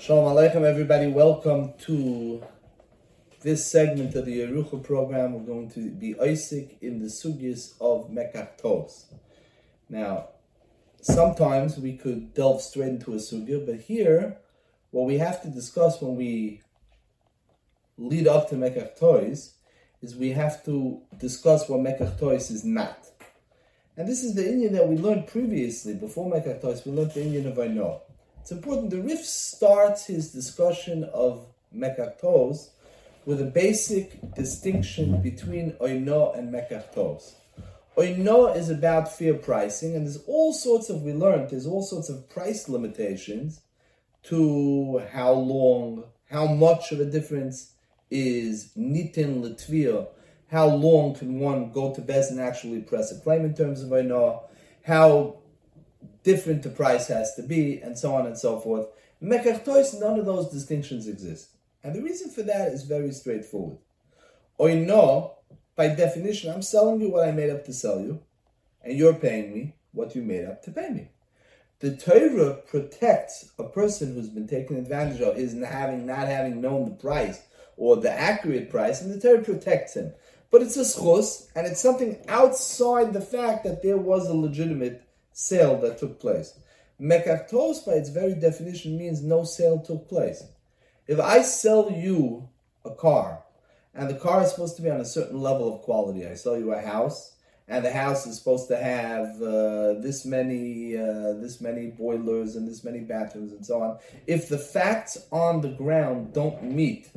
Shalom Aleichem, everybody. Welcome to this segment of the Yerucha program. We're going to be Isaac in the sugyas of Mekach Now, sometimes we could delve straight into a sugya, but here, what we have to discuss when we lead up to Mekach is we have to discuss what Mekach is not. And this is the inyan that we learned previously, before Mekach we learned the inyan of Aino. It's important. The Rif starts his discussion of Mekach with a basic distinction between Oino and Mekach Oino is about fair pricing, and there's all sorts of, we learned, there's all sorts of price limitations to how long, how much of a difference is nitin latvia, how long can one go to best and actually press a claim in terms of Oino, how different the price has to be, and so on and so forth. Mekach none of those distinctions exist. And the reason for that is very straightforward. Oino, by definition, I'm selling you what I made up to sell you, and you're paying me what you made up to pay me. The Torah protects a person who's been taken advantage of, is having not having known the price or the accurate price, and the Torah protects him. But it's a schus, and it's something outside the fact that there was a legitimate sale that took place. Mekachtos, by its very definition, means no sale took place. If I sell you a car, and the car is supposed to be on a certain level of quality, I sell you a house, and the house is supposed to have uh, this many uh, this many boilers and this many bathrooms and so on. If the facts on the ground don't meet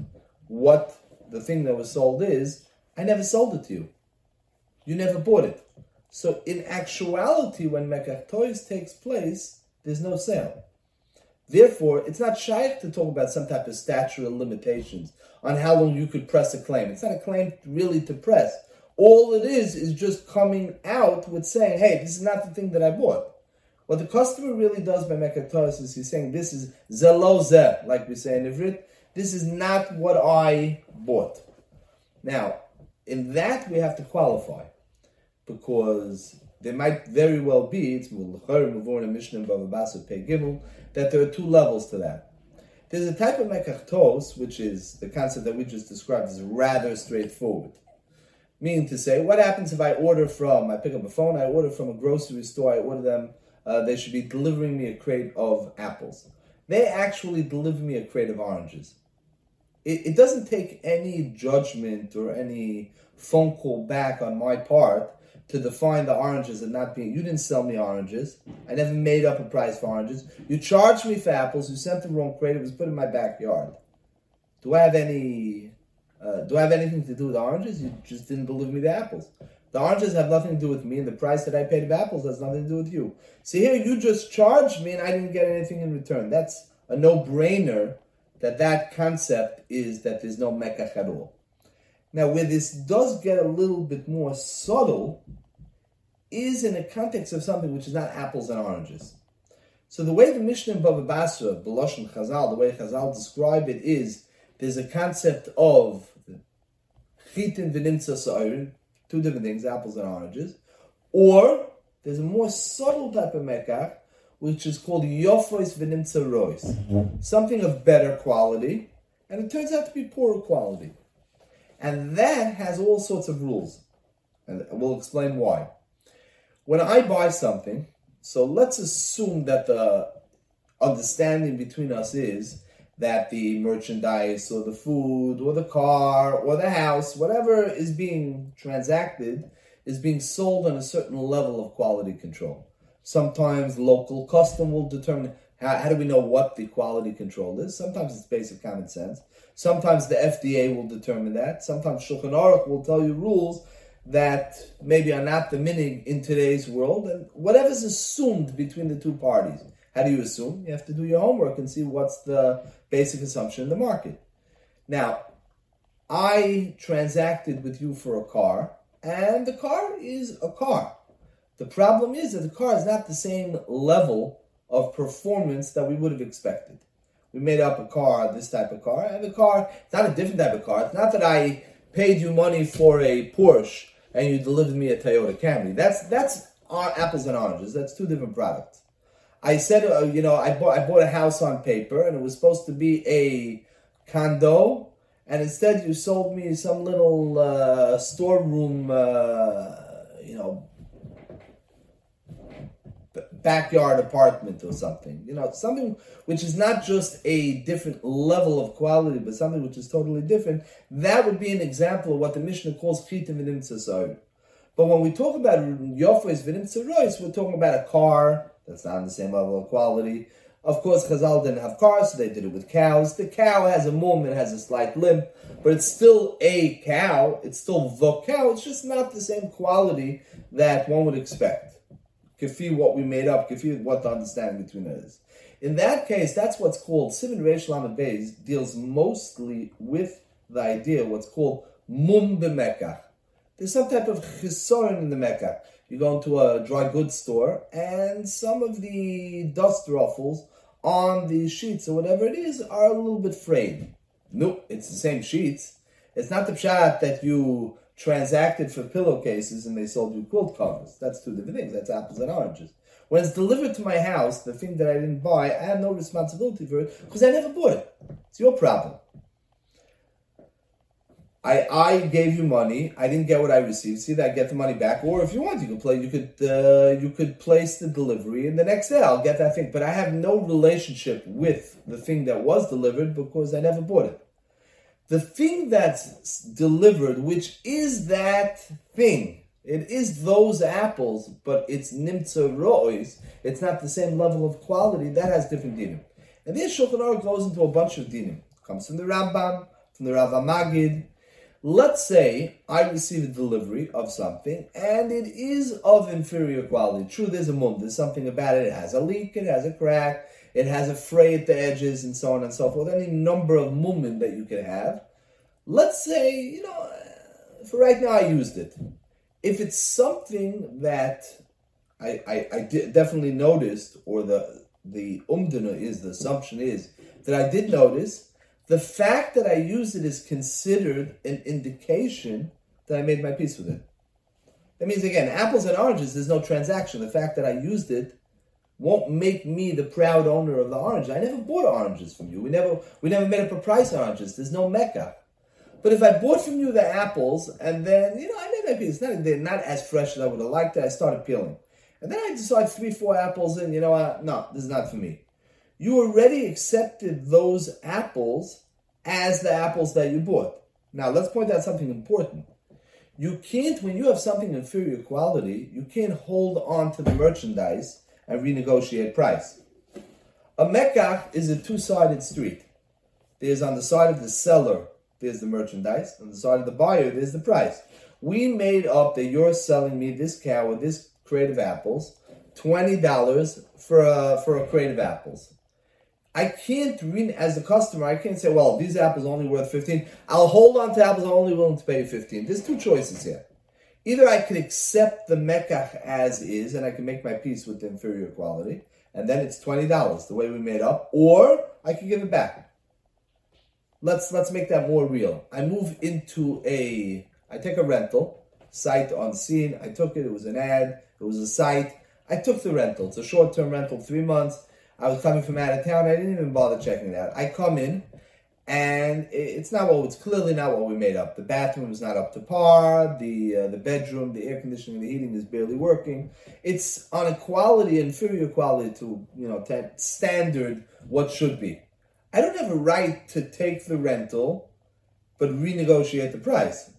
what the thing that was sold is, I never sold it to you. You never bought it. So in actuality, when Mekach takes place, there's no sale. Therefore, it's not shy to talk about some type of statutory limitations on how long you could press a claim. It's not a claim really to press. All it is is just coming out with saying, hey, this is not the thing that I bought. What the customer really does by Mekatoris is he's saying, this is zeloze, like we say in Ivrit. This is not what I bought. Now, in that we have to qualify because there might very well be, it's that there are two levels to that. There's a type of mekachtos, which is the concept that we just described, is rather straightforward. Meaning to say, what happens if I order from, I pick up a phone, I order from a grocery store, I order them, uh, they should be delivering me a crate of apples. They actually deliver me a crate of oranges. It, it doesn't take any judgment or any phone call back on my part to define the oranges and not being. You didn't sell me oranges. I never made up a price for oranges. You charged me for apples. You sent the wrong crate. It was put in my backyard. Do I have any? Uh, do I have anything to do with oranges? You just didn't deliver me the apples. The oranges have nothing to do with me, and the price that I paid of apples has nothing to do with you. See here, you just charged me, and I didn't get anything in return. That's a no-brainer. That that concept is that there's no mekach at all. Now, where this does get a little bit more subtle is in the context of something which is not apples and oranges. So the way the Mishnah in Bava Basra, Belosh Chazal, the way Chazal describe it is there's a concept of chitin v'nimtza sa'irin, two different things, apples and oranges, or there's a more subtle type of mekach, which is called yofois v'nimtza rois, something of better quality, and it turns out to be poorer quality. And that has all sorts of rules. And we'll explain why. When I buy something, so let's assume that the understanding between us is that the merchandise or the food or the car or the house, whatever is being transacted, is being sold on a certain level of quality control. Sometimes local custom will determine how, how do we know what the quality control is? Sometimes it's basic common sense. Sometimes the FDA will determine that. Sometimes Shulchan Aruch will tell you rules that maybe are not the minig in today's world, and whatever's assumed between the two parties. How do you assume? You have to do your homework and see what's the basic assumption in the market. Now, I transacted with you for a car, and the car is a car. The problem is that the car is not the same level of performance that we would have expected. We made up a car, this type of car, and the car, it's not a different type of car. It's not that I paid you money for a Porsche and you delivered me a Toyota Camry. That's that's our apples and oranges. That's two different products. I said, uh, you know, I bought I bought a house on paper, and it was supposed to be a condo, and instead you sold me some little uh, storeroom, uh, you know, backyard apartment or something. You know, something which is not just a different level of quality, but something which is totally different. That would be an example of what the Mishnah calls chitim v'nim But when we talk about yofes v'nim we're talking about a car that's not on the same level of quality. Of course, Chazal didn't have cars, so they did it with cows. The cow has a it has a slight limp, but it's still a cow. It's still the cow. It's just not the same quality that one would expect kafi what we made up, kafi what the understanding between is. In that case, that's what's called Simon Reish Lamed Beis deals mostly with the idea what's called mum b'mekach. There's some type of chisorin in the mekach. You go into a dry goods store, and some of the dust ruffles on the sheets or whatever it is are a little bit frayed. Nope, it's the same sheets. It's not the pshat that you transacted for pillowcases and they sold you quilt covers. That's two different things. That's apples and oranges. When it's delivered to my house, the thing that I didn't buy, I have no responsibility for it because I never bought it. It's your problem. I I gave you money. I didn't get what I received. See that I get the money back. Or if you want, you could play. You could uh, you could place the delivery, and the next day I'll get that thing. But I have no relationship with the thing that was delivered because I never bought it the thing that's delivered, which is that thing, it is those apples, but it's nimtza rois, it's not the same level of quality, that has different dinim. And this Shulchan Aruch goes into a bunch of dinim. Comes from the Rambam, from the Rav Magid. Let's say I receive a delivery of something and it is of inferior quality. True, there's a mum, there's something about it. It has a leak, it has a crack, it has a fray at the edges, and so on and so forth. Any number of movement that you can have. Let's say, you know, for right now I used it. If it's something that I, I, I definitely noticed, or the the umdana is, the assumption is, that I did notice, the fact that I used it is considered an indication that I made my peace with it. That means, again, apples and oranges, there's no transaction. The fact that I used it won't make me the proud owner of the orange. I never bought oranges from you. We never we never made up a price on oranges. There's no mekach. But if I bought from you the apples and then you know I made my not they're not as fresh as I would have liked it. I started peeling, and then I decide three four apples and you know what? No, this is not for me. You already accepted those apples as the apples that you bought. Now let's point out something important. You can't, when you have something inferior quality, you can't hold on to the merchandise and renegotiate price. A mekach is a two-sided street. There's on the side of the seller, there's the merchandise. On the side of the buyer, there's the price. We made up that you're selling me this cow with this crate of apples, twenty dollars for a for a crate of apples. I can't as a customer. I can't say, well, these apples are only worth fifteen. I'll hold on to apples. I'm only willing to pay fifteen. There's two choices here. Either I can accept the mekach as is, and I can make my peace with the inferior quality, and then it's twenty dollars, the way we made up, or I can give it back. Let's let's make that more real. I move into a, I take a rental site on scene. I took it. It was an ad. It was a site. I took the rental. It's a short term rental, three months. I was coming from out of town. I didn't even bother checking it out. I come in and it's not what it's clearly not what we made up. The bathroom is not up to par. The uh, the bedroom, the air conditioning, the heating is barely working. It's on a quality inferior quality to you know standard what should be. I don't have a right to take the rental, but renegotiate the price.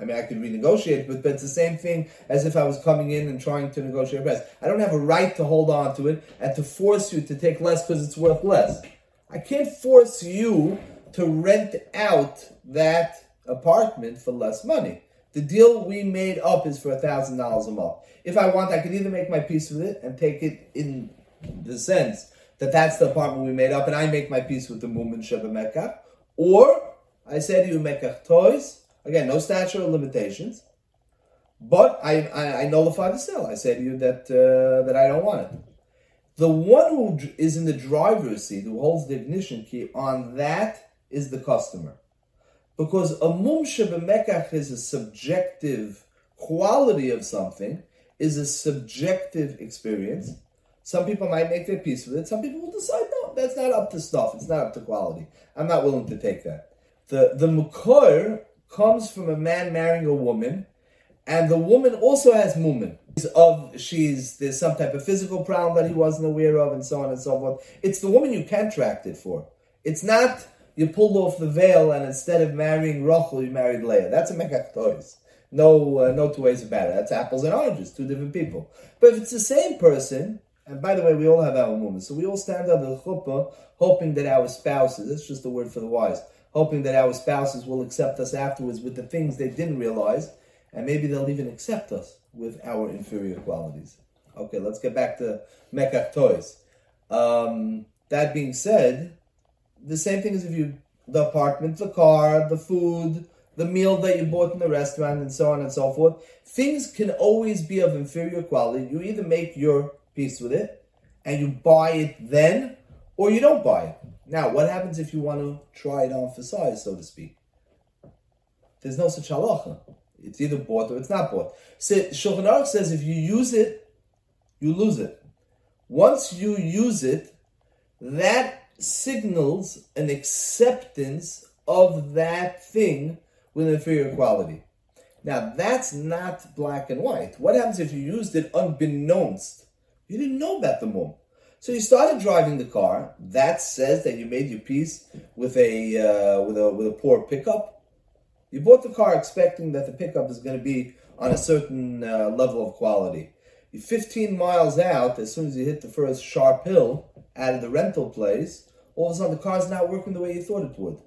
I mean, I could renegotiate, but, but it's the same thing as if I was coming in and trying to negotiate a price. I don't have a right to hold on to it and to force you to take less because it's worth less. I can't force you to rent out that apartment for less money. The deal we made up is for a thousand dollars a month. If I want, I could either make my peace with it and take it in the sense that that's the apartment we made up, and I make my peace with the movement Sheba Mekach, or I say to you Mekach toys again, no statute of limitations, but I, I, I nullify the sale. I say to you that uh, that I don't want it. The one who is in the driver's seat, who holds the ignition key, on that is the customer. Because a mum shebemekach is a subjective quality of something, is a subjective experience. Some people might make their peace with it. Some people will decide, no, that's not up to stuff. It's not up to quality. I'm not willing to take that. The the mukor comes from a man marrying a woman, and the woman also has mumen. Of she's there's some type of physical problem that he wasn't aware of, and so on and so forth. It's the woman you contracted for. It's not you pulled off the veil and instead of marrying Rachel, you married Leah. That's a mekach toys. No, uh, no two ways about it. That's apples and oranges, two different people. But if it's the same person, and by the way, we all have our moments, so we all stand under the chuppah, hoping that our spouses, that's just the word for the wise, hoping that our spouses will accept us afterwards with the things they didn't realize, and maybe they'll even accept us with our inferior qualities. Okay, let's get back to mekach toys. Um, that being said, the same thing as if you the apartment, the car, the food, the meal that you bought in the restaurant, and so on and so forth. Things can always be of inferior quality. You either make your peace with it and you buy it then, or you don't buy it. Now, what happens if you want to try it on for size, so to speak? There's no such halacha. It's either bought or it's not bought. So Shulchan Aruch says if you use it, you lose it. Once you use it, that signals an acceptance of that thing with inferior quality. Now, that's not black and white. What happens if you used it unbeknownst? You didn't know about the mum. So you started driving the car. That says that you made your peace with a uh, with a with a poor pickup. You bought the car expecting that the pickup is going to be on a certain uh, level of quality. You're 15 miles out, as soon as you hit the first sharp hill out of the rental place, all of a sudden the car's not working the way you thought it would.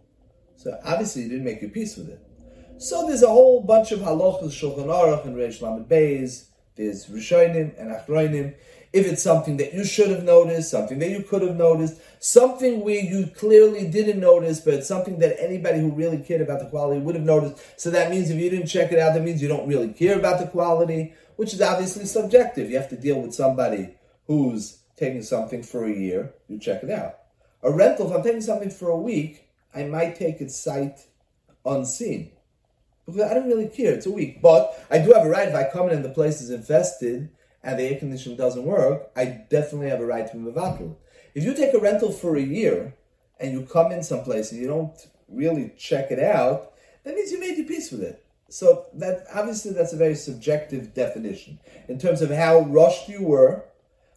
So obviously you didn't make your peace with it. So there's a whole bunch of halachas, Shulchan Aruch and Reish Lamed Beis. There's Rishonim and Achronim. If it's something that you should have noticed, something that you could have noticed, something where you clearly didn't notice, but something that anybody who really cared about the quality would have noticed. So that means if you didn't check it out, that means you don't really care about the quality, which is obviously subjective. You have to deal with somebody who's taking something for a year, you check it out. A rental, if I'm taking something for a week, I might take it sight unseen because I don't really care. It's a week, but I do have a right if I come in and the place is infested and the air conditioning doesn't work. I definitely have a right to mevatel. If you take a rental for a year and you come in someplace and you don't really check it out, that means you made your peace with it. So that obviously that's a very subjective definition in terms of how rushed you were,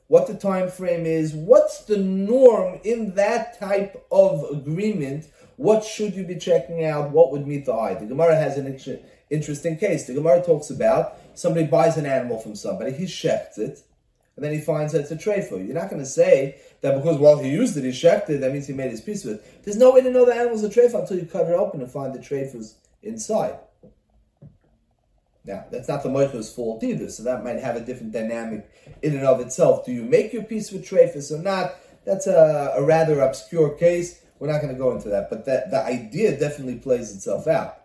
what the time frame is, what's the norm in that type of agreement what should you be checking out? What would meet the eye? The Gemara has an interesting case. The Gemara talks about somebody buys an animal from somebody, he shechts it, and then he finds that it's a trefa. You're not going to say that because, while he used it, he shecht it, that means he made his peace with it. There's no way to know the animal's a trefa until you cut it open and find the trefas inside. Now, that's not the moicha's fault either, so that might have a different dynamic in and of itself. Do you make your peace with trefas or not? That's a, a rather obscure case. We're not going to go into that, but that the idea definitely plays itself out.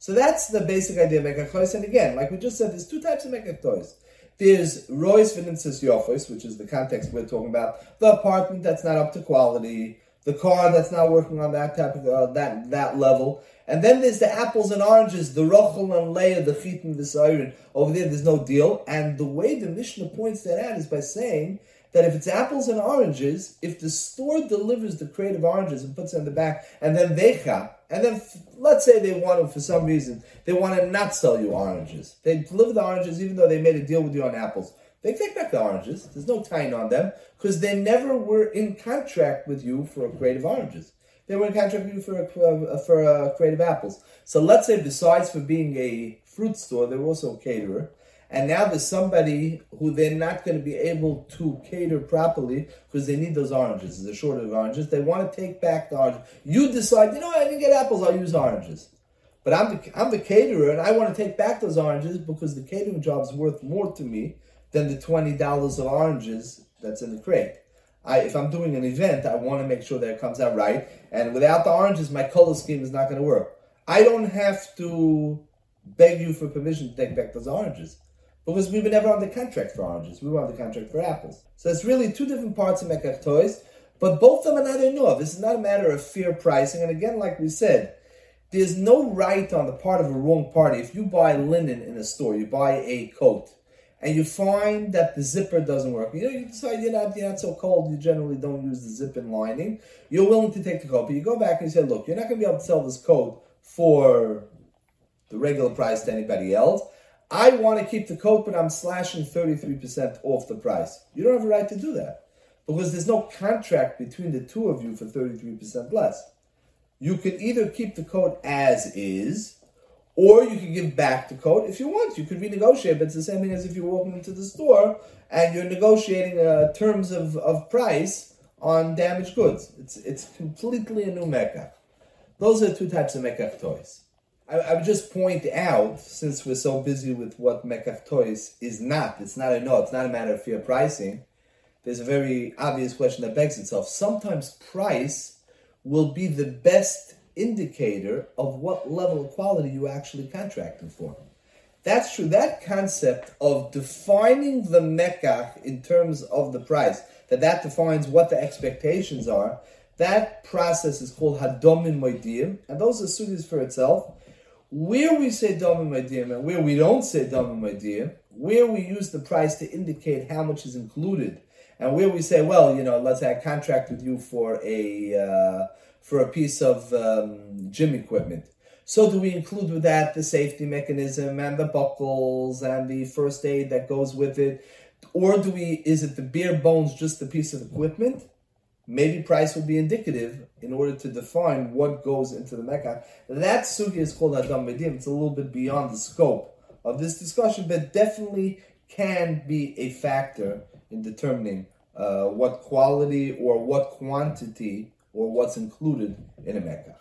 So that's the basic idea of Mekach And again, like we just said, there's two types of Mekach There's Roy's Vincenus Yofis, which is the context we're talking about, the apartment that's not up to quality, the car that's not working on that type of uh, that that level, and then there's the apples and oranges, the rochel and Leah, the Chit and the Siren. Over there, there's no deal. And the way the Mishnah points that out is by saying that if it's apples and oranges, if the store delivers the crate of oranges and puts it in the back, and then they chop, and then let's say they want to, for some reason, they want to not sell you oranges. They deliver the oranges even though they made a deal with you on apples. They take back the oranges. There's no tying on them because they never were in contract with you for a crate of oranges. They were in contract with you for a, for a uh, crate of apples. So let's say besides for being a fruit store, they were also a caterer and now there's somebody who they're not going to be able to cater properly because they need those oranges. There's a shortage of oranges. They want to take back the oranges. You decide, you know, I didn't get apples. I'll use oranges. But I'm the, I'm the caterer, and I want to take back those oranges because the catering job is worth more to me than the twenty dollars of oranges that's in the crate. I, if I'm doing an event, I want to make sure that it comes out right. And without the oranges, my color scheme is not going to work. I don't have to beg you for permission to take back those oranges because we were never on the contract for oranges. We were on the contract for apples. So it's really two different parts of Mekach toys, but both of them are not enough. This is not a matter of fair pricing. And again, like we said, there's no right on the part of a wrong party. If you buy linen in a store, you buy a coat, and you find that the zipper doesn't work. You know, you decide you're not, you're not so cold, you generally don't use the zip in lining. You're willing to take the coat, but you go back and you say, look, you're not going to be able to sell this coat for the regular price to anybody else. I want to keep the coat, but I'm slashing 33% off the price. You don't have a right to do that because there's no contract between the two of you for 33% less. You can either keep the coat as is, or you can give back the coat if you want. You could renegotiate, but it's the same thing as if you're walking into the store and you're negotiating uh, terms of, of price on damaged goods. It's it's completely a new mekach. Those are two types of mekach toys. I, I, would just point out, since we're so busy with what mekach toys is not, it's not a no, it's not a matter of fair pricing. There's a very obvious question that begs itself. Sometimes price will be the best indicator of what level of quality you actually contracted for. That's true. That concept of defining the mekach in terms of the price, that that defines what the expectations are, that process is called hadomim moedim, and those are sugyas for itself. Where we say domim moedim and where we don't say domim moedim, where we use the price to indicate how much is included, and where we say, well, you know, let's say I contract with you for a uh, for a piece of um, gym equipment. So do we include with that the safety mechanism and the buckles and the first aid that goes with it? Or do we is it the bare bones just the piece of equipment? Maybe price will be indicative in order to define what goes into the mekach. That sugi is called hadomim moedim. It's a little bit beyond the scope of this discussion, but definitely can be a factor in determining uh, what quality or what quantity or what's included in a mekach.